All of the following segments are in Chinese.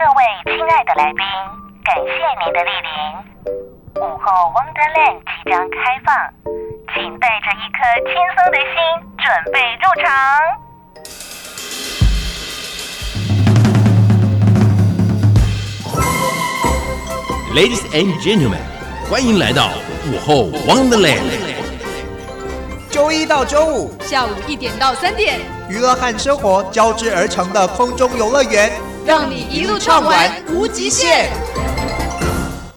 各位亲爱的来宾，感谢您的莅临。午后 Wonderland 即将开放，请带着一颗轻松的心准备入场。Ladies and gentlemen，欢迎来到午后 Wonderland。周一到周五下午一点到三点，娱乐和生活交织而成的空中游乐园，让你一路畅玩无极限。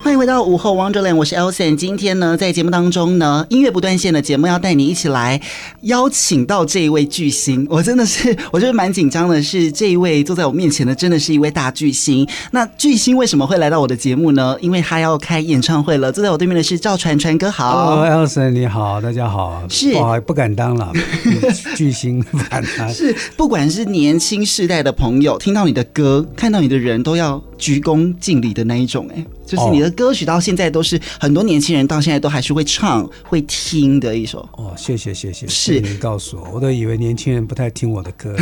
欢迎回到午后 Wonderland，我是 Elson。今天呢，在节目当中呢，音乐不断线的节目要带你一起来邀请到这一位巨星。我真的是，我觉得蛮紧张的是，这一位坐在我面前的真的是一位大巨星。那巨星为什么会来到我的节目呢？因为他要开演唱会了。坐在我对面的是赵传，传哥好。哦，Elson 你好，大家好。是，不敢当了，巨星不敢当。是，不管是年轻世代的朋友，听到你的歌，看到你的人都要鞠躬尽礼的那一种，哎。就是你的歌曲到现在都是很多年轻人到现在都还是会唱会听的一首哦，谢谢谢谢，是你告诉我，我都以为年轻人不太听我的歌。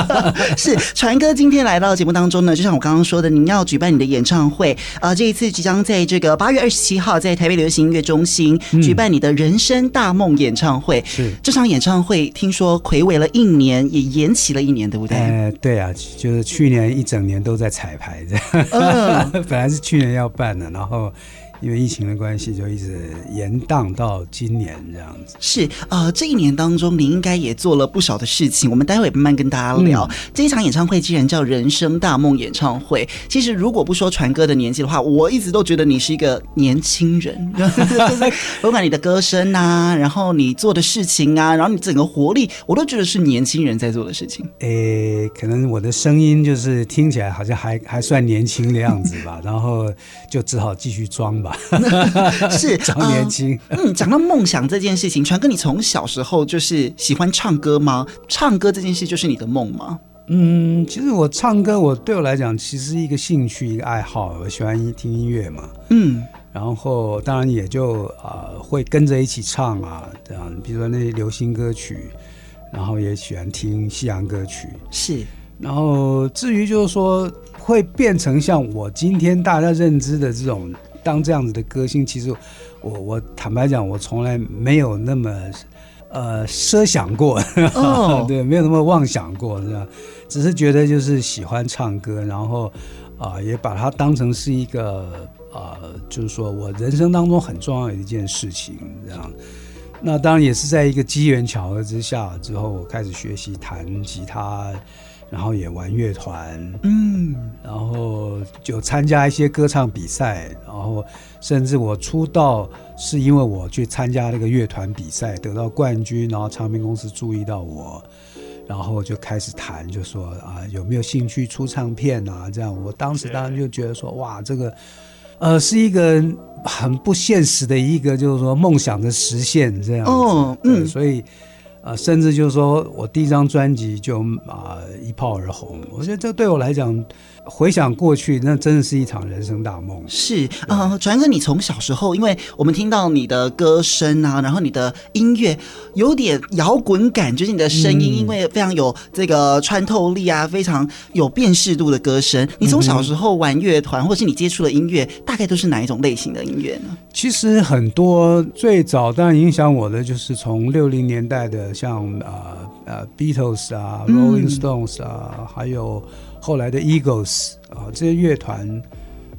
是传哥今天来到节目当中呢，就像我刚刚说的，您要举办你的演唱会，呃，这一次即将在这个八月二十七号在台北流行音乐中心举办你的人生大梦演唱会。嗯、是这场演唱会听说睽违了一年，也延期了一年，对不对？哎、呃，对啊，就是去年一整年都在彩排这样。嗯，本来是去年要办。然后。哦因为疫情的关系，就一直延宕到今年这样子。是，呃，这一年当中，你应该也做了不少的事情。我们待会慢慢跟大家聊。嗯、这一场演唱会既然叫“人生大梦”演唱会，其实如果不说传哥的年纪的话，我一直都觉得你是一个年轻人。就是不管你的歌声啊，然后你做的事情啊，然后你整个活力，我都觉得是年轻人在做的事情。诶，可能我的声音就是听起来好像还还算年轻的样子吧，然后就只好继续装吧。是 长年轻，嗯，讲到梦想这件事情，传哥，你从小时候就是喜欢唱歌吗？唱歌这件事就是你的梦吗？嗯，其实我唱歌，我对我来讲，其实是一个兴趣，一个爱好。我喜欢听音乐嘛，嗯，然后当然也就啊、呃、会跟着一起唱啊，这样，比如说那些流行歌曲，然后也喜欢听西洋歌曲，是。然后至于就是说会变成像我今天大家认知的这种。当这样子的歌星，其实我我坦白讲，我从来没有那么呃奢想过，oh. 对，没有那么妄想过，是吧？只是觉得就是喜欢唱歌，然后啊、呃，也把它当成是一个啊、呃，就是说我人生当中很重要的一件事情，这样。那当然也是在一个机缘巧合之下，之后我开始学习弹吉他。然后也玩乐团，嗯，然后就参加一些歌唱比赛，然后甚至我出道是因为我去参加那个乐团比赛得到冠军，然后唱片公司注意到我，然后就开始谈，就说啊有没有兴趣出唱片啊？这样，我当时当然就觉得说哇，这个呃是一个很不现实的一个就是说梦想的实现这样子，哦，嗯，所以。啊，甚至就是说我第一张专辑就啊一炮而红，我觉得这对我来讲，回想过去，那真的是一场人生大梦。是啊，传哥，你从小时候，因为我们听到你的歌声啊，然后你的音乐有点摇滚感，就是你的声音，因为非常有这个穿透力啊，非常有辨识度的歌声。你从小时候玩乐团，或是你接触的音乐，大概都是哪一种类型的音乐呢？其实很多，最早当然影响我的就是从六零年代的。像啊呃 Beatles 啊，Rolling Stones 啊，嗯、还有后来的 Eagles 啊这些乐团，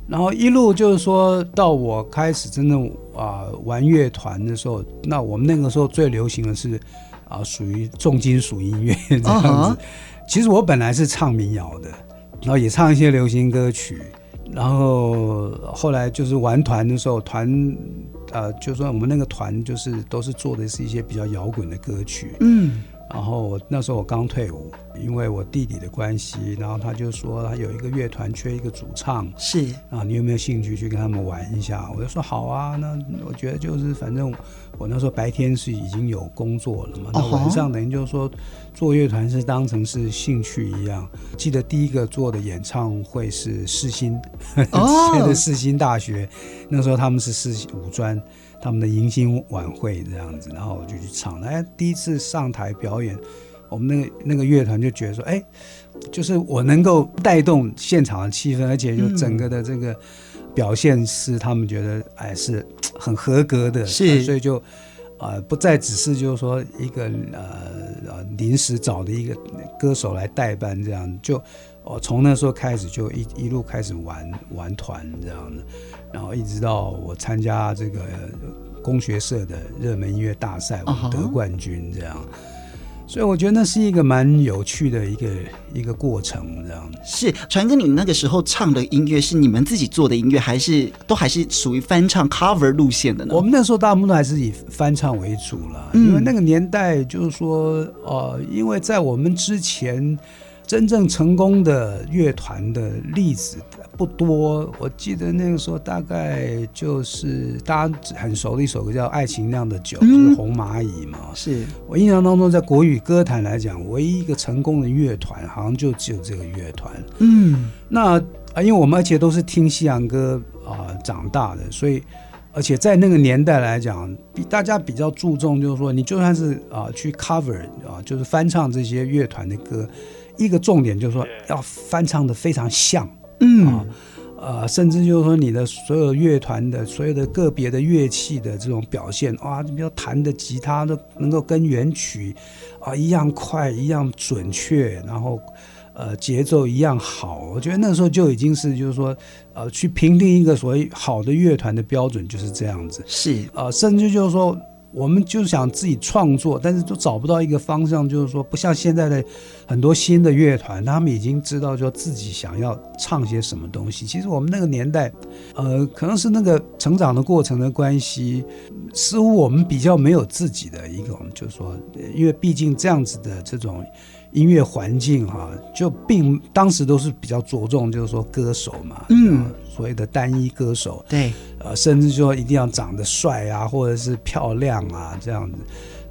然后一路就是说到我开始真的啊玩乐团的时候，那我们那个时候最流行的是啊属于重金属音乐 这样子。Uh huh. 其实我本来是唱民谣的，然后也唱一些流行歌曲，然后后来就是玩团的时候团。呃，就说我们那个团就是都是做的是一些比较摇滚的歌曲，嗯，然后我那时候我刚退伍，因为我弟弟的关系，然后他就说他有一个乐团缺一个主唱，是啊，你有没有兴趣去跟他们玩一下？我就说好啊，那我觉得就是反正我那时候白天是已经有工作了嘛，那晚上等于就是说做乐团是当成是兴趣一样。记得第一个做的演唱会是世新，哦，现在世新大学。那时候他们是四五专，他们的迎新晚会这样子，然后我就去唱。哎，第一次上台表演，我们那个那个乐团就觉得说，哎，就是我能够带动现场的气氛，而且就整个的这个表现是他们觉得哎是很合格的，是，所以就啊、呃、不再只是就是说一个呃呃临时找的一个歌手来代班这样，就哦从那时候开始就一一路开始玩玩团这样的，然后一直到我参加这个工学社的热门音乐大赛，我们得冠军这样。Uh huh. 所以我觉得那是一个蛮有趣的一个一个过程，这样。是传哥，你那个时候唱的音乐是你们自己做的音乐，还是都还是属于翻唱 cover 路线的呢？我们那时候大部分都还是以翻唱为主了，嗯、因为那个年代就是说，呃，因为在我们之前。真正成功的乐团的例子不多，我记得那个时候大概就是大家很熟的一首歌叫《爱情酿的酒》，嗯、就是红蚂蚁嘛。是我印象当中，在国语歌坛来讲，唯一一个成功的乐团，好像就只有这个乐团。嗯，那啊，因为我们而且都是听西洋歌啊、呃、长大的，所以而且在那个年代来讲，比大家比较注重，就是说你就算是啊、呃、去 cover 啊、呃，就是翻唱这些乐团的歌。一个重点就是说，要翻唱的非常像，嗯啊，呃，甚至就是说，你的所有乐团的所有的个别的乐器的这种表现，哇，你比如弹的吉他都能够跟原曲啊一样快，一样准确，然后呃节奏一样好。我觉得那时候就已经是就是说，呃，去评定一个所谓好的乐团的标准就是这样子。是啊，呃，甚至就是说。我们就想自己创作，但是都找不到一个方向，就是说不像现在的很多新的乐团，他们已经知道说自己想要唱些什么东西。其实我们那个年代，呃，可能是那个成长的过程的关系，似乎我们比较没有自己的一个，就是说，因为毕竟这样子的这种。音乐环境哈，就并当时都是比较着重，就是说歌手嘛，嗯，所谓的单一歌手，对，呃，甚至说一定要长得帅啊，或者是漂亮啊，这样子，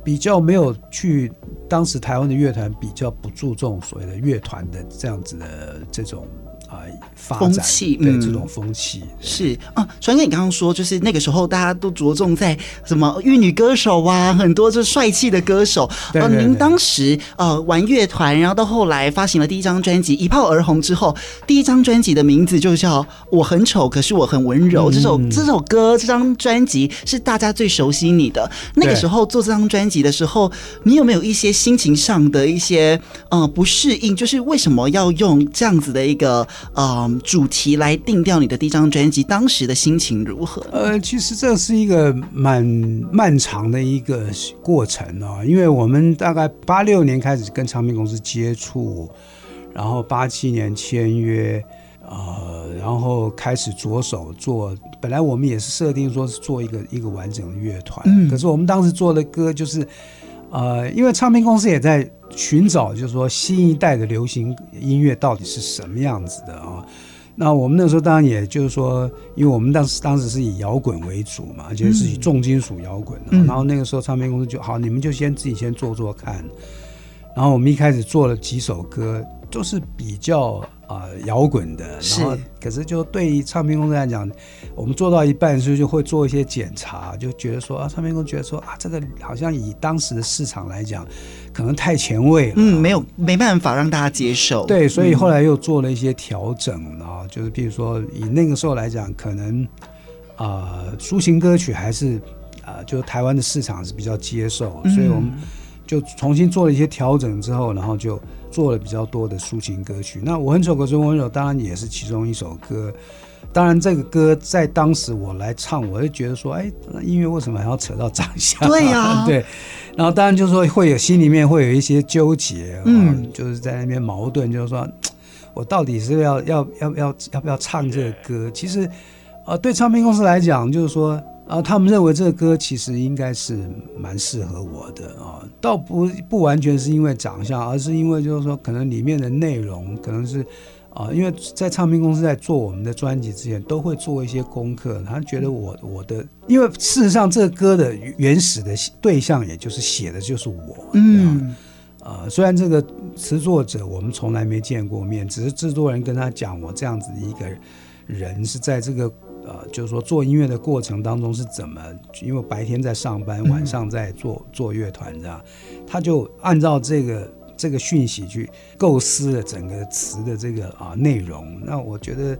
比较没有去。当时台湾的乐团比较不注重所谓的乐团的这样子的这种。啊，发展风气，对、嗯、这种风气是啊。传哥，你刚刚说，就是那个时候大家都着重在什么玉女歌手啊，很多就是帅气的歌手。呃，您当时呃玩乐团，然后到后来发行了第一张专辑，一炮而红之后，第一张专辑的名字就叫《我很丑，可是我很温柔》。嗯、这首这首歌，这张专辑是大家最熟悉你的。那个时候做这张专辑的时候，你有没有一些心情上的一些呃不适应？就是为什么要用这样子的一个？嗯，主题来定调你的第一张专辑，当时的心情如何？呃，其实这是一个蛮漫长的一个过程啊，因为我们大概八六年开始跟唱片公司接触，然后八七年签约，呃，然后开始着手做。本来我们也是设定说是做一个一个完整的乐团，嗯，可是我们当时做的歌就是。呃，因为唱片公司也在寻找，就是说新一代的流行音乐到底是什么样子的啊？那我们那时候当然也就是说，因为我们当时当时是以摇滚为主嘛，而且是以重金属摇滚。嗯、然后那个时候唱片公司就好，你们就先自己先做做看。然后我们一开始做了几首歌，都是比较。啊，摇滚的，然后可是就对于唱片公司来讲，我们做到一半的时候就会做一些检查，就觉得说啊，唱片公司觉得说啊，这个好像以当时的市场来讲，可能太前卫了，嗯，没有没办法让大家接受，对，所以后来又做了一些调整啊，就是比如说以那个时候来讲，可能啊，抒情歌曲还是啊，就台湾的市场是比较接受，所以我们就重新做了一些调整之后，然后就。做了比较多的抒情歌曲，那我很丑可是我温柔，当然也是其中一首歌。当然，这个歌在当时我来唱，我就觉得说，哎，音乐为什么还要扯到长相？对呀、啊，对。然后当然就是说会有心里面会有一些纠结，嗯，就是在那边矛盾，就是说我到底是要要要要要要不要唱这个歌？其实，呃，对唱片公司来讲，就是说。啊，他们认为这个歌其实应该是蛮适合我的啊，倒不不完全是因为长相，而是因为就是说，可能里面的内容可能是啊，因为在唱片公司在做我们的专辑之前，都会做一些功课。他觉得我我的，因为事实上这个歌的原始的对象，也就是写的就是我，嗯，啊，虽然这个词作者我们从来没见过面，只是制作人跟他讲我这样子的一个人是在这个。呃，就是说做音乐的过程当中是怎么？因为白天在上班，晚上在做做乐团这样，他就按照这个这个讯息去构思了整个词的这个啊内容。那我觉得，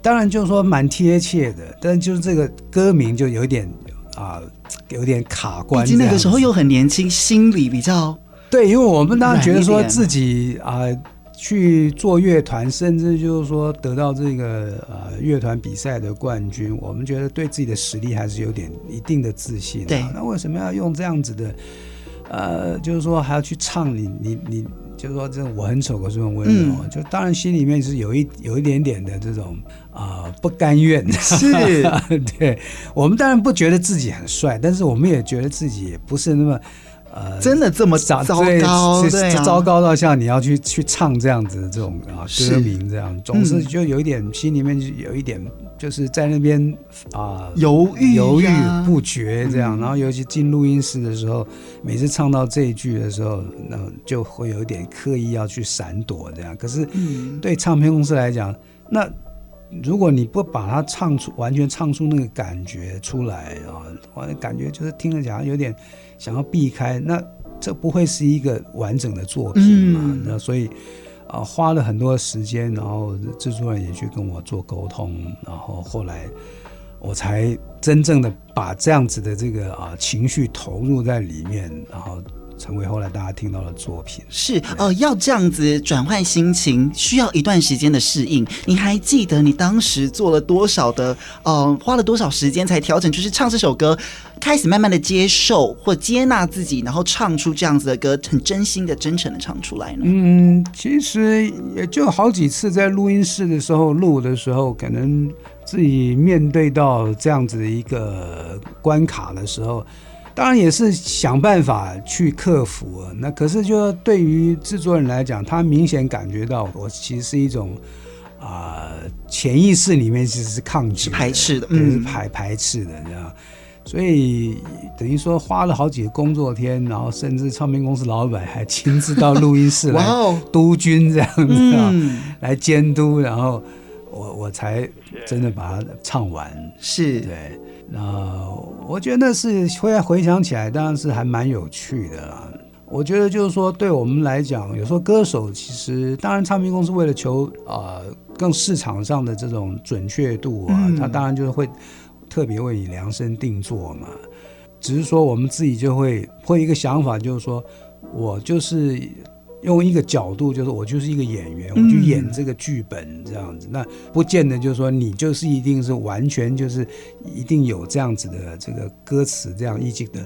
当然就是说蛮贴切的，但就是这个歌名就有一点啊，有点卡关。毕竟那个时候又很年轻，心里比较对，因为我们当然觉得说自己啊。去做乐团，甚至就是说得到这个呃乐团比赛的冠军，我们觉得对自己的实力还是有点一定的自信啊。对，那为什么要用这样子的？呃，就是说还要去唱你你你，就是说这我很丑，可是很温柔，嗯，就当然心里面是有一有一点点的这种啊，呃，不甘愿。是，对，我们当然不觉得自己很帅，但是我们也觉得自己也不是那么。呃，真的这么糟糟糕？对，糟糕到像你要去去唱这样子的这种啊歌名这样，总是就有一点心里面就有一点就是在那边啊犹豫犹豫不决这样，然后尤其进录音室的时候，每次唱到这一句的时候，那就会有一点刻意要去闪躲这样。可是对唱片公司来讲，那如果你不把它唱出完全唱出那个感觉出来啊，我感觉就是听着讲有点。想要避开，那这不会是一个完整的作品嘛？嗯、那所以啊、呃，花了很多时间，然后制作人也去跟我做沟通，然后后来我才真正的把这样子的这个啊、呃、情绪投入在里面，然后。成为后来大家听到的作品是哦、呃，要这样子转换心情，需要一段时间的适应。你还记得你当时做了多少的呃，花了多少时间才调整？就是唱这首歌，开始慢慢的接受或接纳自己，然后唱出这样子的歌，很真心的、真诚的唱出来呢？嗯，其实也就好几次在录音室的时候录的时候，可能自己面对到这样子的一个关卡的时候。当然也是想办法去克服啊。那可是就对于制作人来讲，他明显感觉到我其实是一种啊潜意识里面其实是抗拒、排斥的，嗯，是排排斥的这样。所以等于说花了好几个工作天，然后甚至唱片公司老板还亲自到录音室来督军这样子啊，来监督，然后我我才真的把它唱完。是对。那我觉得那是回回想起来，当然是还蛮有趣的啦。我觉得就是说，对我们来讲，有时候歌手其实，当然唱片公司为了求啊、呃、更市场上的这种准确度啊，他当然就是会特别为你量身定做嘛。只是说我们自己就会会一个想法，就是说我就是。用一个角度，就是我就是一个演员，我去演这个剧本这样子，嗯、那不见得就是说你就是一定是完全就是一定有这样子的这个歌词这样意境的。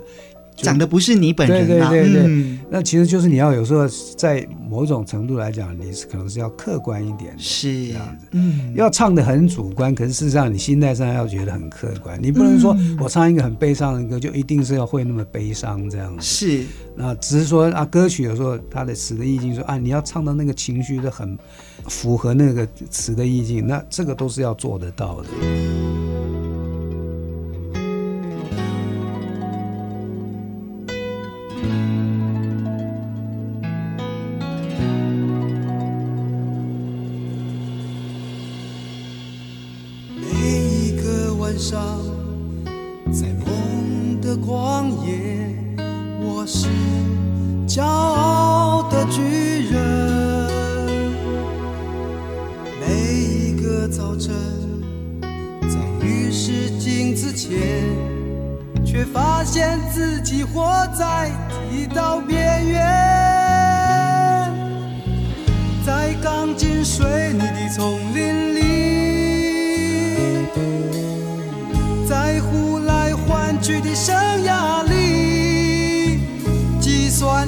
讲的不是你本人，对对对对，嗯、那其实就是你要有时候在某种程度来讲，你是可能是要客观一点，是。这样子，嗯，要唱的很主观，可是事实上你心态上要觉得很客观，你不能说我唱一个很悲伤的歌，就一定是要会那么悲伤这样子，是，那只是说啊，歌曲有时候它的词的意境说啊，你要唱到那个情绪的很符合那个词的意境，那这个都是要做得到的。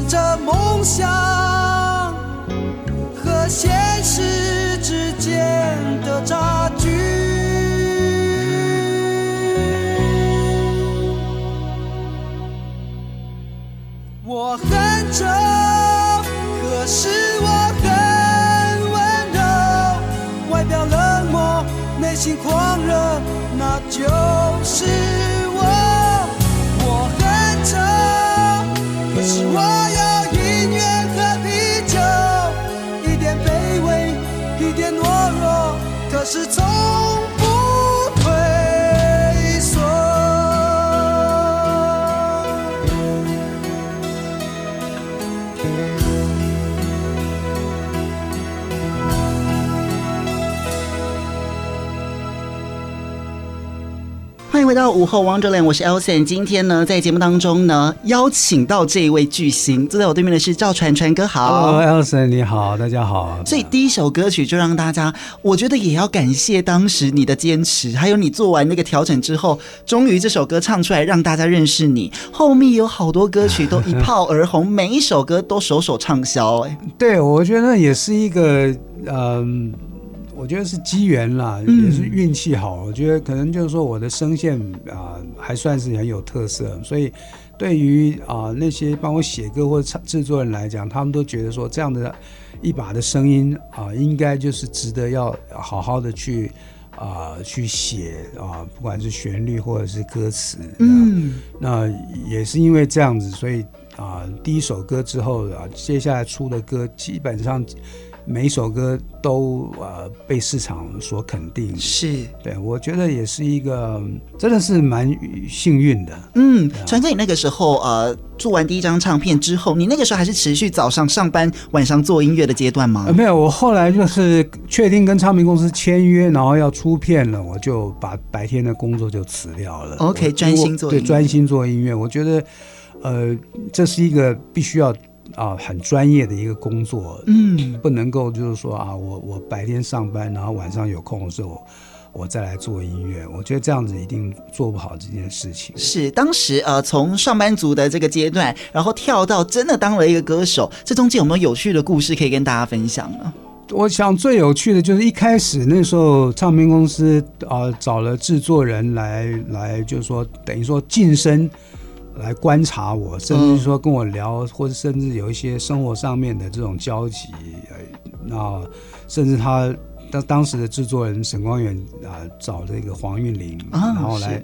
着梦想和现实之间的差距。我很丑可是我很温柔外表冷漠内心狂热那就是是回到午后 Wonderland，我是 Elson。今天呢，在节目当中呢，邀请到这一位巨星，坐在我对面的是赵传传哥，好。Hello，Elson，你好，大家好。所以第一首歌曲就让大家，我觉得也要感谢当时你的坚持，还有你做完那个调整之后，终于这首歌唱出来，让大家认识你。后面有好多歌曲都一炮而红，每一首歌都首首畅销。哎，对，我觉得也是一个，嗯。我觉得是机缘啦，也是运气好。我觉得可能就是说我的声线啊、呃，还算是很有特色，所以对于啊、呃、那些帮我写歌或者制作人来讲，他们都觉得说这样的一把的声音啊、呃，应该就是值得要好好的去啊、呃、去写啊、呃，不管是旋律或者是歌词。嗯，那也是因为这样子，所以啊、呃，第一首歌之后啊，接下来出的歌基本上。每一首歌都呃被市场所肯定，是对，我觉得也是一个真的是蛮幸运的。嗯，传哥，你那个时候呃做完第一张唱片之后，你那个时候还是持续早上上班，晚上做音乐的阶段吗？呃，没有，我后来就是确定跟唱片公司签约，然后要出片了，我就把白天的工作就辞掉了。OK，专心做音乐，对，专心做音乐。我觉得呃这是一个必须要。啊，很专业的一个工作，嗯，不能够就是说啊，我我白天上班，然后晚上有空的时候，我再来做音乐。我觉得这样子一定做不好这件事情。是当时呃，从上班族的这个阶段，然后跳到真的当了一个歌手，这中间有没有有趣的故事可以跟大家分享呢？我想最有趣的就是一开始那时候，唱片公司啊、呃、找了制作人来来，就是说等于说晋升。来观察我，甚至说跟我聊，或者甚至有一些生活上面的这种交集，那甚至他当当时的制作人沈光远啊，找这个黄韵玲，然后来。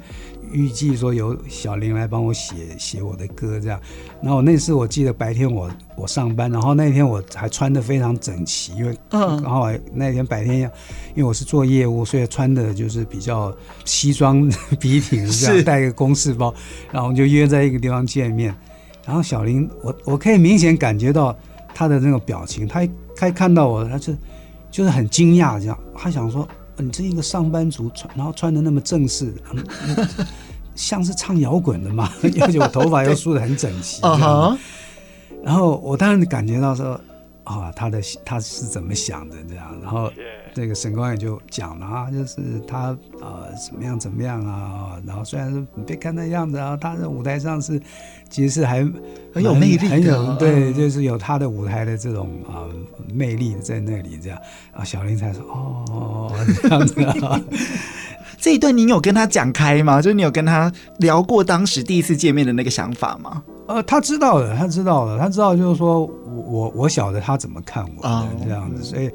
预计说由小林来帮我写写我的歌，这样。然后那次我记得白天我我上班，然后那天我还穿的非常整齐，因为嗯，然后那天白天要，因为我是做业务，所以穿的就是比较西装笔挺这样，带个公事包，然后我们就约在一个地方见面。然后小林，我我可以明显感觉到他的那个表情，他一他一看到我，他就就是很惊讶这样，他想说。你这一个上班族穿，然后穿的那么正式，像是唱摇滚的嘛？而且我头发又梳的很整齐。然后我当然感觉到说，啊，他的他是怎么想的这样？然后这个沈光远就讲了啊，就是他啊怎么样怎么样啊。然后虽然说你别看那样子啊，他在舞台上是其实是还很有魅力的，很有对，就是有他的舞台的这种啊魅力在那里这样。啊，小林才说哦这样子啊。这一段你有跟他讲开吗？就是你有跟他聊过当时第一次见面的那个想法吗？呃，他知道的，他知道的，他知道就是说我我我晓得他怎么看我的这样子，所以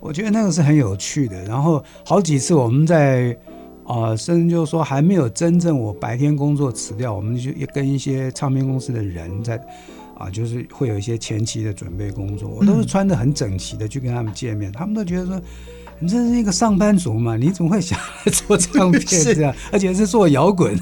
我觉得那个是很有趣的。然后好几次我们在啊、呃，甚至就是说还没有真正我白天工作辞掉，我们就跟一些唱片公司的人在啊、呃，就是会有一些前期的准备工作，我都是穿的很整齐的去跟他们见面，他们都觉得说。你这是一个上班族嘛？你怎么会想来做唱片这样？而且是做摇滚，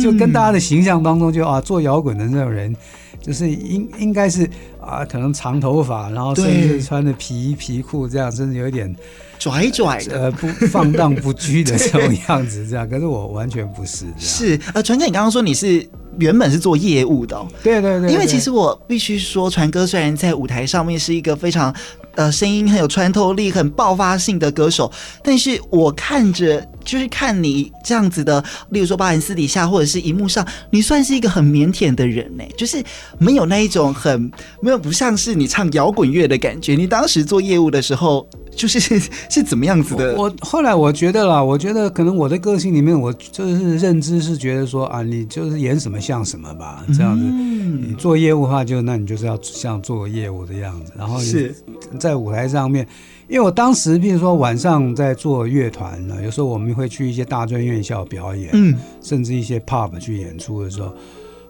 就跟大家的形象当中就啊，做摇滚的那种人，就是应应该是啊，可能长头发，然后甚至穿的皮皮裤这样，甚至有一点拽拽的，呃，不放荡不羁的这种样子这样。可是我完全不是这样。是呃，传哥，你刚刚说你是原本是做业务的，对对对。因为其实我必须说，传哥虽然在舞台上面是一个非常。呃，声音很有穿透力、很爆发性的歌手，但是我看着就是看你这样子的，例如说，包含私底下或者是荧幕上，你算是一个很腼腆的人呢，就是没有那一种很没有不像是你唱摇滚乐的感觉。你当时做业务的时候，就是 是怎么样子的？我，我后来我觉得啦，我觉得可能我的个性里面，我就是认知是觉得说啊，你就是演什么像什么吧，这样子。嗯、你做业务的话就，就那你就是要像做业务的样子，然后是。在舞台上面，因为我当时，比如说晚上在做乐团呢，有时候我们会去一些大专院校表演，嗯，甚至一些 pub 去演出的时候，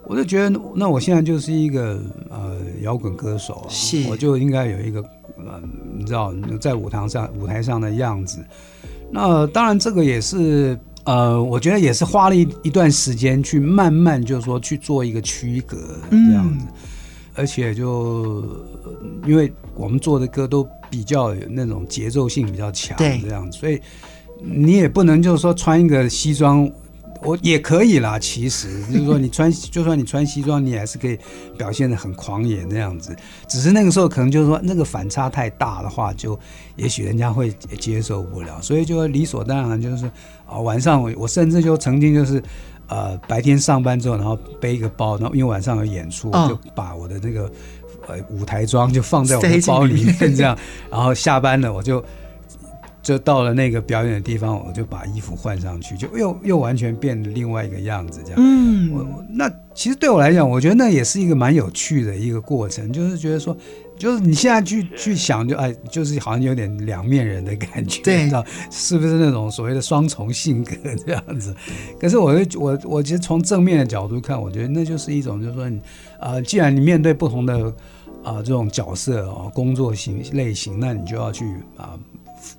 我就觉得，那我现在就是一个呃摇滚歌手啊，是，我就应该有一个呃，你知道，在舞台上舞台上的样子。那当然，这个也是呃，我觉得也是花了一一段时间去慢慢，就是说去做一个区隔这样子。嗯而且就因为我们做的歌都比较有那种节奏性比较强，这样子，所以你也不能就是说穿一个西装，我也可以啦，其实就是说，你穿 就算你穿西装，你还是可以表现得很狂野那样子。只是那个时候可能就是说，那个反差太大的话，就也许人家会接受不了，所以就理所当然就是啊，晚上我我甚至就曾经就是呃白天上班之后，然后背一个包，然后因为晚上有演出，就把我的那个呃舞台装就放在我的包里面这样，然后下班了我就。就到了那个表演的地方，我就把衣服换上去，就又又完全变了另外一个样子，这样。嗯，我那其实对我来讲，我觉得那也是一个蛮有趣的一个过程，就是觉得说，就是你现在去去想就，就哎，就是好像有点两面人的感觉，对，知道是不是那种所谓的双重性格这样子？可是我我我其实从正面的角度看，我觉得那就是一种，就是说你，呃，既然你面对不同的啊、呃、这种角色啊、呃、工作型类型，那你就要去啊。呃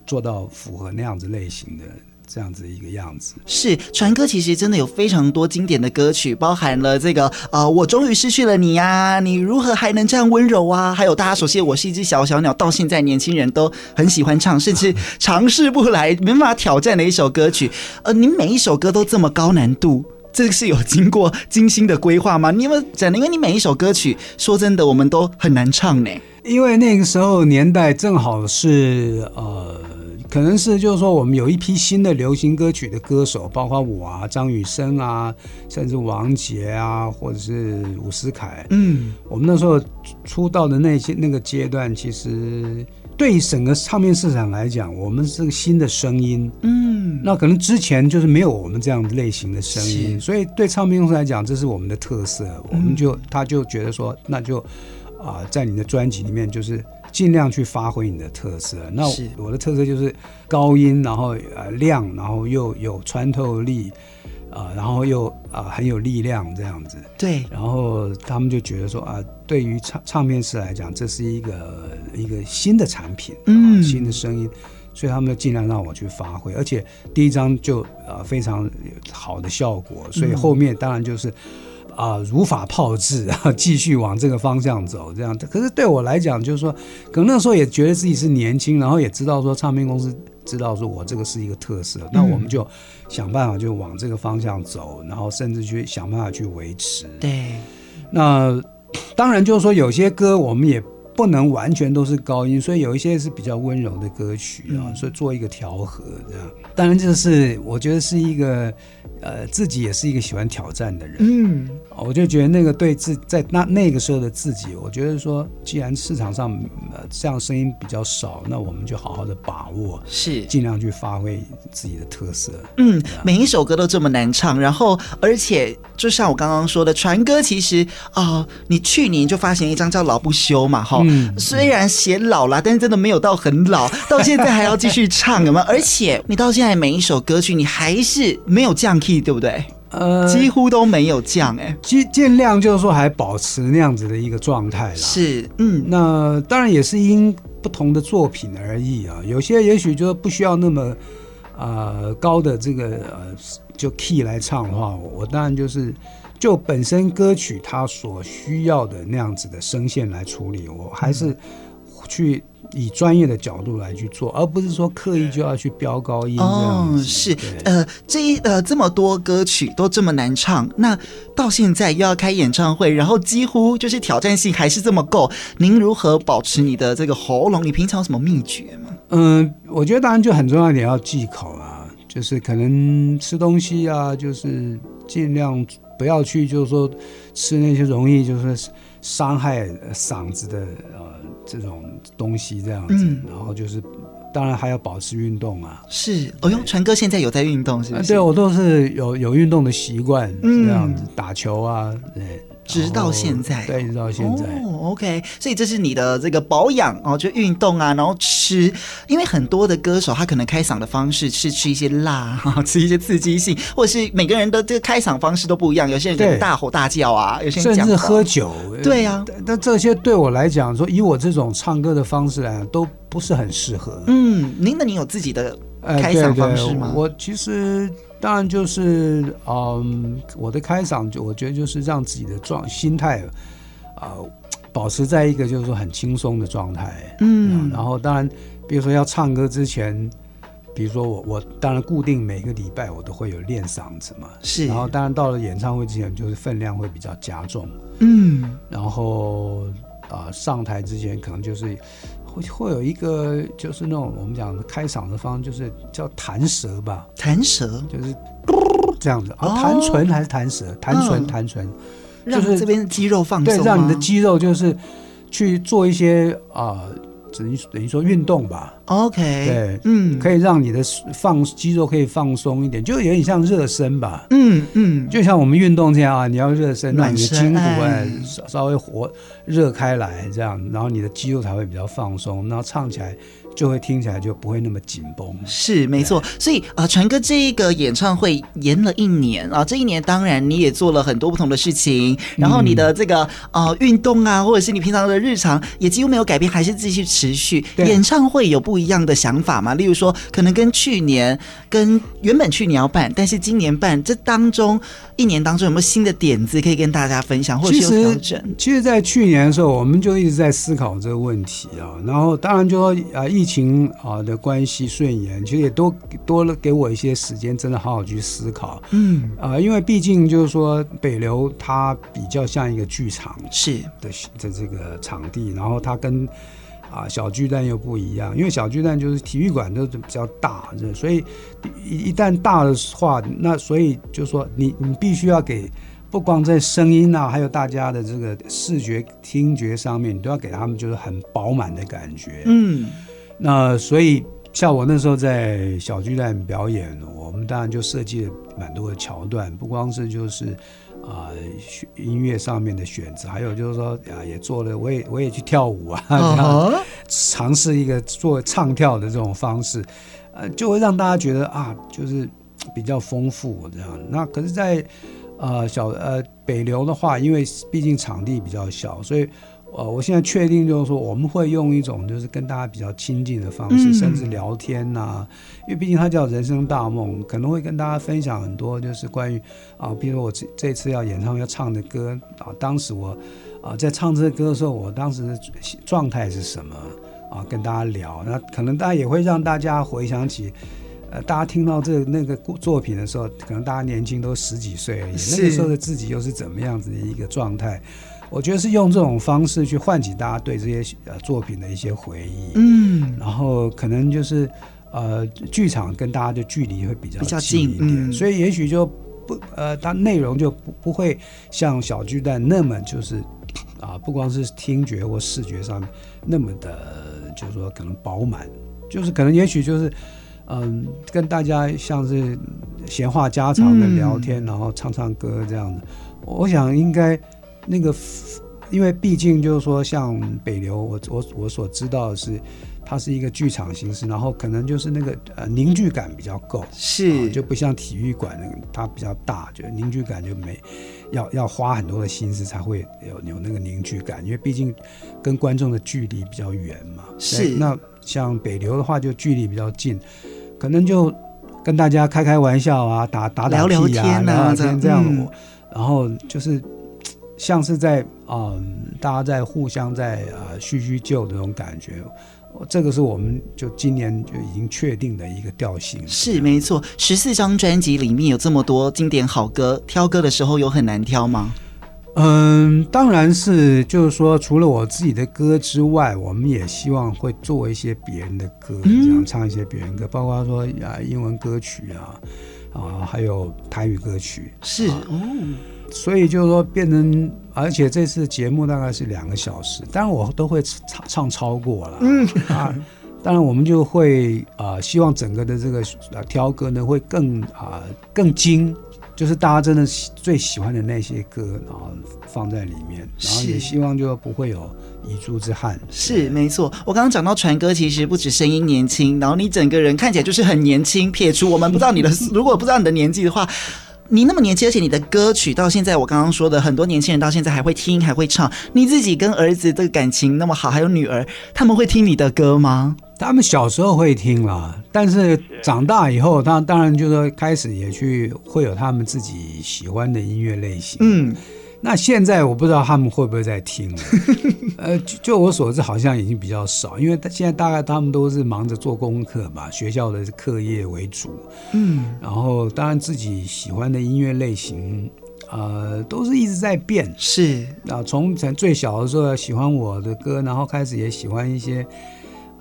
做到符合那样子类型的这样子一个样子，是传歌其实真的有非常多经典的歌曲，包含了这个呃，我终于失去了你呀，你如何还能这样温柔啊？还有大家熟悉我是一只小小鸟，到现在年轻人都很喜欢唱，甚至尝试不来没办法挑战的一首歌曲。呃，你每一首歌都这么高难度，这是有经过精心的规划吗？你有没有讲？因为你每一首歌曲，说真的，我们都很难唱呢。因为那个时候年代正好是呃。可能是就是说，我们有一批新的流行歌曲的歌手，包括我啊、张雨生啊，甚至王杰啊，或者是伍思凯。嗯，我们那时候出道的那些那个阶段，其实对于整个唱片市场来讲，我们是个新的声音。嗯，那可能之前就是没有我们这样类型的声音，所以对唱片公司来讲，这是我们的特色。我们就他就觉得说，那就啊，在你的专辑里面就是。尽量去发挥你的特色。那我的特色就是高音，然后呃亮，然后又有穿透力，啊、呃，然后又啊、呃、很有力量这样子。对。然后他们就觉得说啊、呃，对于唱唱片师来讲，这是一个一个新的产品，嗯，新的声音，所以他们就尽量让我去发挥。而且第一张就呃非常好的效果，所以后面当然就是。啊，如法炮制，然 后继续往这个方向走，这样。可是对我来讲，就是说，可能那时候也觉得自己是年轻，然后也知道说唱片公司知道说我这个是一个特色，那我们就想办法就往这个方向走，然后甚至去想办法去维持。对。那当然就是说，有些歌我们也不能完全都是高音，所以有一些是比较温柔的歌曲啊，所以做一个调和，这样。当然，这是我觉得是一个。呃，自己也是一个喜欢挑战的人，嗯，我就觉得那个对自在那那个时候的自己，我觉得说，既然市场上呃这样声音比较少，那我们就好好的把握，是尽量去发挥自己的特色。嗯，每一首歌都这么难唱，然后而且就像我刚刚说的，传歌其实啊、呃，你去年就发行一张叫《老不休》嘛，哈、嗯，虽然写老了，但是真的没有到很老，到现在还要继续唱，有没有？而且你到现在每一首歌曲，你还是没有降 key。对不对？呃，几乎都没有降哎，尽尽量就是说还保持那样子的一个状态了。是，嗯，那当然也是因不同的作品而异啊。有些也许就不需要那么呃高的这个呃就 key 来唱的话，我当然就是就本身歌曲它所需要的那样子的声线来处理，我还是去。以专业的角度来去做，而不是说刻意就要去飙高音这样子。哦，是，呃，这一呃这么多歌曲都这么难唱，那到现在又要开演唱会，然后几乎就是挑战性还是这么够，您如何保持你的这个喉咙？你平常有什么秘诀吗？嗯，我觉得当然就很重要一点要忌口啊，就是可能吃东西啊，就是尽量不要去，就是说吃那些容易就是伤害嗓子的呃。这种东西这样子，嗯、然后就是，当然还要保持运动啊。是，哦哟，传哥现在有在运动是不是？对，我都是有有运动的习惯，这样子、嗯、打球啊，对。直到现在，对，直到现在。哦，OK，所以这是你的这个保养哦，就运动啊，然后吃。因为很多的歌手他可能开嗓的方式是吃一些辣哈，吃一些刺激性，或者是每个人的这个开嗓方式都不一样。有些人大吼大叫啊，有些人甚至喝酒。对呀、啊，但这些对我来讲，说以我这种唱歌的方式来讲，都不是很适合。嗯，您的您有自己的开嗓方式吗？呃、我其实。当然就是，嗯，我的开嗓就我觉得就是让自己的状心态，啊、呃，保持在一个就是说很轻松的状态，嗯，然后当然，比如说要唱歌之前，比如说我我当然固定每个礼拜我都会有练嗓子嘛，是，然后当然到了演唱会之前就是分量会比较加重，嗯，然后啊、呃、上台之前可能就是会会有一个就是那种我们讲的开嗓的方，就是叫弹舌吧，弹舌？就是这样子。啊，弹唇还是弹舌？弹唇弹唇，就是这边肌肉放松，对，让你的肌肉就是去做一些啊。呃等于等于说运动吧，OK，对，嗯，可以让你的放肌肉可以放松一点，就有点像热身吧，嗯嗯，就像我们运动这样啊，你要热身，让你的筋骨哎。稍稍微活热开来，这样，然后你的肌肉才会比较放松，然后唱起来。就会听起来就不会那么紧绷，是没错。所以啊，传哥这一个演唱会延了一年啊，这一年当然你也做了很多不同的事情，然后你的这个呃运动啊，或者是你平常的日常也几乎没有改变，还是继续持续。演唱会有不一样的想法吗？例如说，可能跟去年跟原本去年要办，但是今年办，这当中一年当中有没有新的点子可以跟大家分享，或者是有调整？其实，在去年的时候，我们就一直在思考这个问题啊，然后当然就说啊疫。疫情啊的关系顺延，其实也多多了给我一些时间，真的好好去思考。嗯啊，因为毕竟就是说北流它比较像一个剧场是的的这个场地，然后它跟啊小巨蛋又不一样，因为小巨蛋就是体育馆都比较大，所以一一旦大的话，那所以就是说你你必须要给。不光在声音啊，还有大家的这个视觉、听觉上面，你都要给他们就是很饱满的感觉。嗯，那所以像我那时候在小巨蛋表演，我们当然就设计了蛮多的桥段，不光是就是啊、呃、音乐上面的选择，还有就是说啊也做了，我也我也去跳舞啊，这样尝试一个做唱跳的这种方式，呃，就会让大家觉得啊，就是比较丰富这样。那可是，在呃，小呃北流的话，因为毕竟场地比较小，所以呃，我现在确定就是说，我们会用一种就是跟大家比较亲近的方式，嗯、甚至聊天呐、啊。因为毕竟它叫人生大梦，可能会跟大家分享很多，就是关于啊，比如说我这这次要演唱要唱的歌啊，当时我啊在唱这个歌的时候，我当时的状态是什么啊，跟大家聊，那可能大家也会让大家回想起。呃大家听到这那个作品的时候，可能大家年轻都十几岁而已，那个时候的自己又是怎么样子的一个状态？我觉得是用这种方式去唤起大家对这些呃作品的一些回忆。嗯，然后可能就是呃剧场跟大家的距离会比较近一点，嗯、所以也许就不呃，它内容就不不会像小巨蛋那么就是啊、呃，不光是听觉或视觉上面那么的，就是说可能饱满，就是可能也许就是。嗯，跟大家像是闲话家常的聊天，嗯、然后唱唱歌这样的。我想应该那个，因为毕竟就是说，像北流，我我我所知道的是，它是一个剧场形式，然后可能就是那个呃凝聚感比较够，是就不像体育馆那个它比较大，就凝聚感就没要要花很多的心思才会有有那个凝聚感，因为毕竟跟观众的距离比较远嘛。是那像北流的话，就距离比较近。可能就跟大家开开玩笑啊，打打打屁啊，聊聊天啊，聊聊天这样，嗯、然后就是像是在嗯，大家在互相在啊叙叙旧的那种感觉。这个是我们就今年就已经确定的一个调性。是没错，十四张专辑里面有这么多经典好歌，挑歌的时候有很难挑吗？嗯，当然是，就是说，除了我自己的歌之外，我们也希望会做一些别人的歌，这样唱一些别人歌，包括说啊英文歌曲啊，啊还有台语歌曲，是哦。所以就是说变成，而且这次节目大概是两个小时，当然我都会唱唱超过了，嗯啊，当然我们就会啊希望整个的这个啊挑歌呢会更啊更精。就是大家真的最喜欢的那些歌，然后放在里面，然后也希望就不会有遗珠之憾。是没错，我刚刚讲到传哥，其实不止声音年轻，然后你整个人看起来就是很年轻。撇除我们不知道你的，如果不知道你的年纪的话，你那么年轻，而且你的歌曲到现在，我刚刚说的很多年轻人到现在还会听，还会唱。你自己跟儿子的感情那么好，还有女儿，他们会听你的歌吗？他们小时候会听啦，但是长大以后，他当然就是说开始也去会有他们自己喜欢的音乐类型。嗯，那现在我不知道他们会不会在听了，呃，就就我所知，好像已经比较少，因为现在大概他们都是忙着做功课嘛，学校的课业为主，嗯，然后当然自己喜欢的音乐类型，呃，都是一直在变，是。啊，从从最小的时候喜欢我的歌，然后开始也喜欢一些。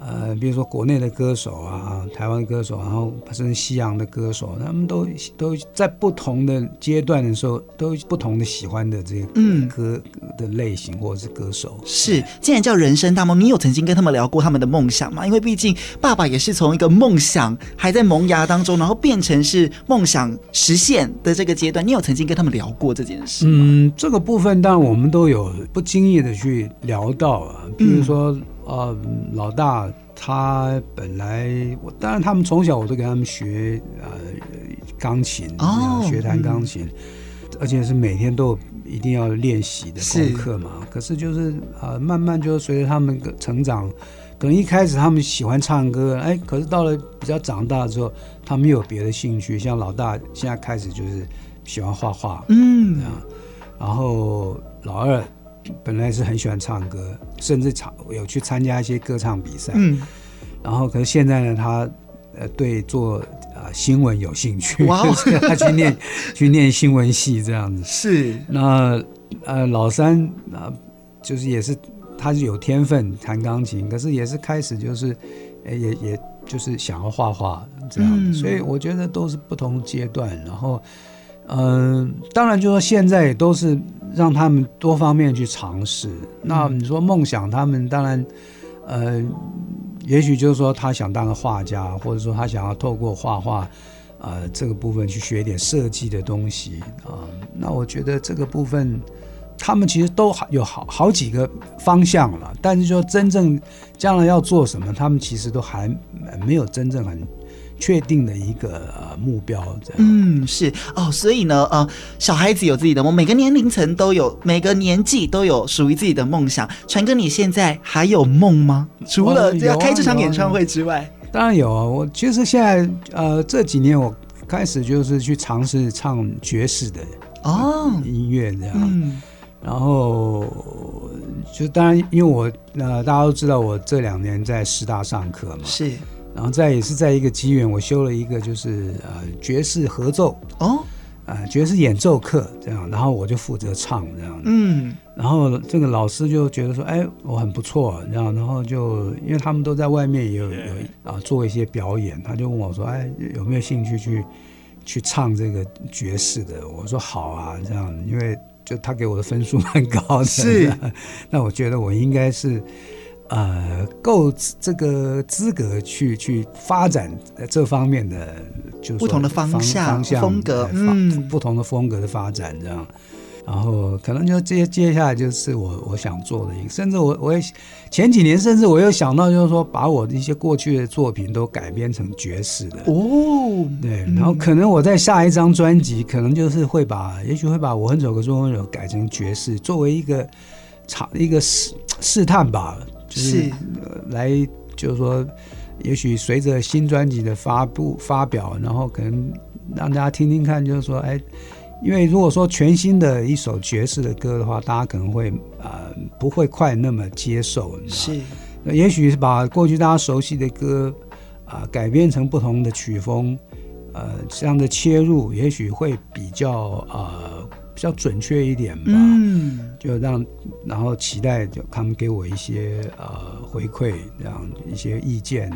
呃，比如说国内的歌手啊，台湾歌手，然后甚至西洋的歌手，他们都都在不同的阶段的时候，都不同的喜欢的这个歌的类型或者是歌手。嗯、是，既然叫人生大梦，你有曾经跟他们聊过他们的梦想吗？因为毕竟爸爸也是从一个梦想还在萌芽当中，然后变成是梦想实现的这个阶段，你有曾经跟他们聊过这件事吗？嗯，这个部分当然我们都有不经意的去聊到啊，比如说。嗯呃，老大他本来我当然他们从小我都给他们学呃钢琴哦，学弹钢琴，嗯，而且是每天都一定要练习的功课嘛。可是就是呃慢慢就随着他们成长，可能一开始他们喜欢唱歌，哎，可是到了比较长大之后，他们又有别的兴趣，像老大现在开始就是喜欢画画，嗯，然后老二。本来是很喜欢唱歌，甚至唱有去参加一些歌唱比赛。嗯，然后可是现在呢，他呃对做啊、呃、新闻有兴趣，哇、哦，他去念 去念新闻系这样子。是，那呃老三啊、呃，就是也是他是有天分弹钢琴，可是也是开始就是，也也就是想要画画这样子。嗯、所以我觉得都是不同阶段，然后。嗯、呃，当然，就说现在也都是让他们多方面去尝试。那你说梦想，他们当然，呃，也许就是说他想当个画家，或者说他想要透过画画，呃，这个部分去学一点设计的东西啊、呃。那我觉得这个部分，他们其实都有好好几个方向了。但是说真正将来要做什么，他们其实都还没有真正很。确定的一个目标，这样。嗯，是哦，所以呢，呃，小孩子有自己的梦，每个年龄层都有，每个年纪都有属于自己的梦想。传哥，你现在还有梦吗？除了要开这场演唱会之外，啊啊、当然有啊。我其实现在呃这几年我开始就是去尝试唱爵士的哦音乐这样，嗯、然后就当然因为我呃大家都知道我这两年在师大上课嘛，是。然后再也是在一个机缘，我修了一个就是呃爵士合奏。哦，呃爵士演奏课这样，然后我就负责唱这样，嗯，然后这个老师就觉得说，哎，我很不错，这样，然后就因为他们都在外面也有有啊做一些表演，他就问我说，哎，有没有兴趣去去唱这个爵士的？我说好啊，这样，因为就他给我的分数蛮高的，是，那我觉得我应该是。呃，够这个资格去去发展这方面的，就是不同的方向、方向风格，嗯，不同的风格的发展这样，然后可能就接接下来就是我我想做的一个，甚至我我也前几年甚至我又想到就是说把我的一些过去的作品都改编成爵士的。哦，对，然后可能我在下一张专辑可能就是会把，也许会把我很久的中文改成爵士，作为一个尝一个试试探吧。是，来就是说，也许随着新专辑的发布发表，然后可能让大家听听看，就是说，哎，因为如果说全新的一首爵士的歌的话，大家可能会呃不会快那么接受。是，也许是把过去大家熟悉的歌啊、呃、改编成不同的曲风，呃，这样的切入，也许会比较呃。比较准确一点吧，嗯，就让然后期待就他们给我一些呃回馈，这样一些意见，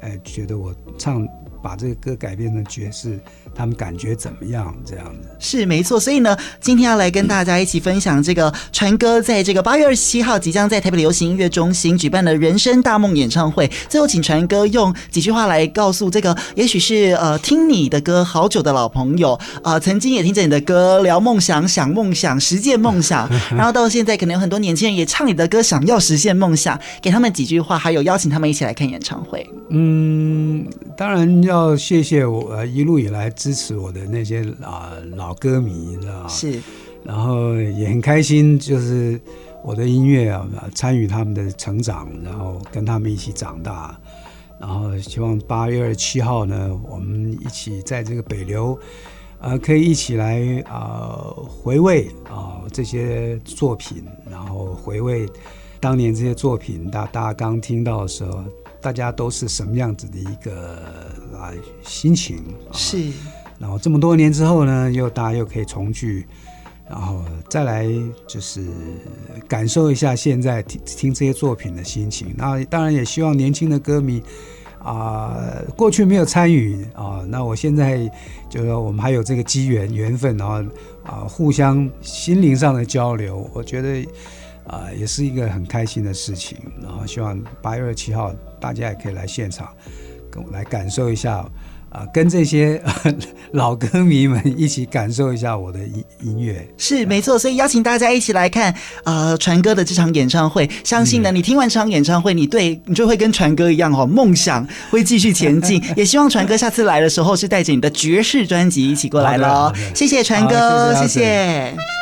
哎，觉得我唱。把这个歌改编成爵士，他们感觉怎么样？这样子是没错。所以呢，今天要来跟大家一起分享这个传哥在这个八月二十七号即将在台北流行音乐中心举办的人生大梦演唱会。最后，请传哥用几句话来告诉这个，也许是呃听你的歌好久的老朋友啊、呃，曾经也听着你的歌聊梦想、想梦想、实践梦想，然后到现在可能有很多年轻人也唱你的歌，想要实现梦想，给他们几句话，还有邀请他们一起来看演唱会。嗯，当然。要谢谢我呃一路以来支持我的那些啊老歌迷，知道吗？是，然后也很开心，就是我的音乐啊参与他们的成长，然后跟他们一起长大，然后希望八月二十七号呢，我们一起在这个北流呃，可以一起来啊、呃、回味啊、呃、这些作品，然后回味当年这些作品，大大家刚听到的时候，大家都是什么样子的一个啊心情？是。然后这么多年之后呢，又大家又可以重聚，然后再来就是感受一下现在听听这些作品的心情。那当然也希望年轻的歌迷啊、过去没有参与啊，那我现在就说我们还有这个机缘缘分，然后啊互相心灵上的交流，我觉得啊也是一个很开心的事情。然后希望八月二十七号大家也可以来现场跟我来感受一下。啊，跟这些 老歌迷们一起感受一下我的音音乐，是没错。所以邀请大家一起来看啊，呃，传哥的这场演唱会。相信呢，你听完这场演唱会，你对你就会跟传哥一样哈，梦想会继续前进。也希望传哥下次来的时候是带着你的爵士专辑一起过来喽。谢谢传哥，谢谢。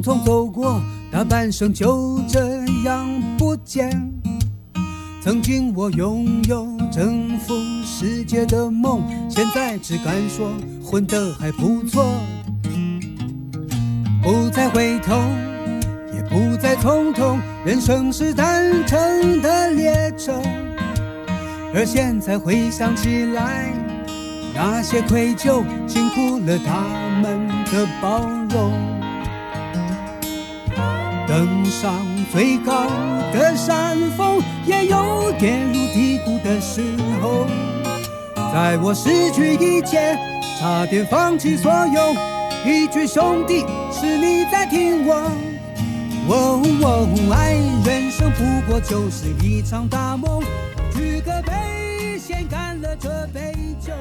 匆匆走过，大半生就这样不见。曾经我拥有征服世界的梦，现在只敢说混得还不错。不再回头，也不再匆匆，人生是单程的列车。而现在回想起来，那些愧疚，辛苦了他们。的包容，登上最高的山峰，也有跌入低谷的时候。在我失去一切，差点放弃所有，一句兄弟，是你在听我。哦哦，爱人生不过就是一场大梦，举个杯，先干了这杯酒。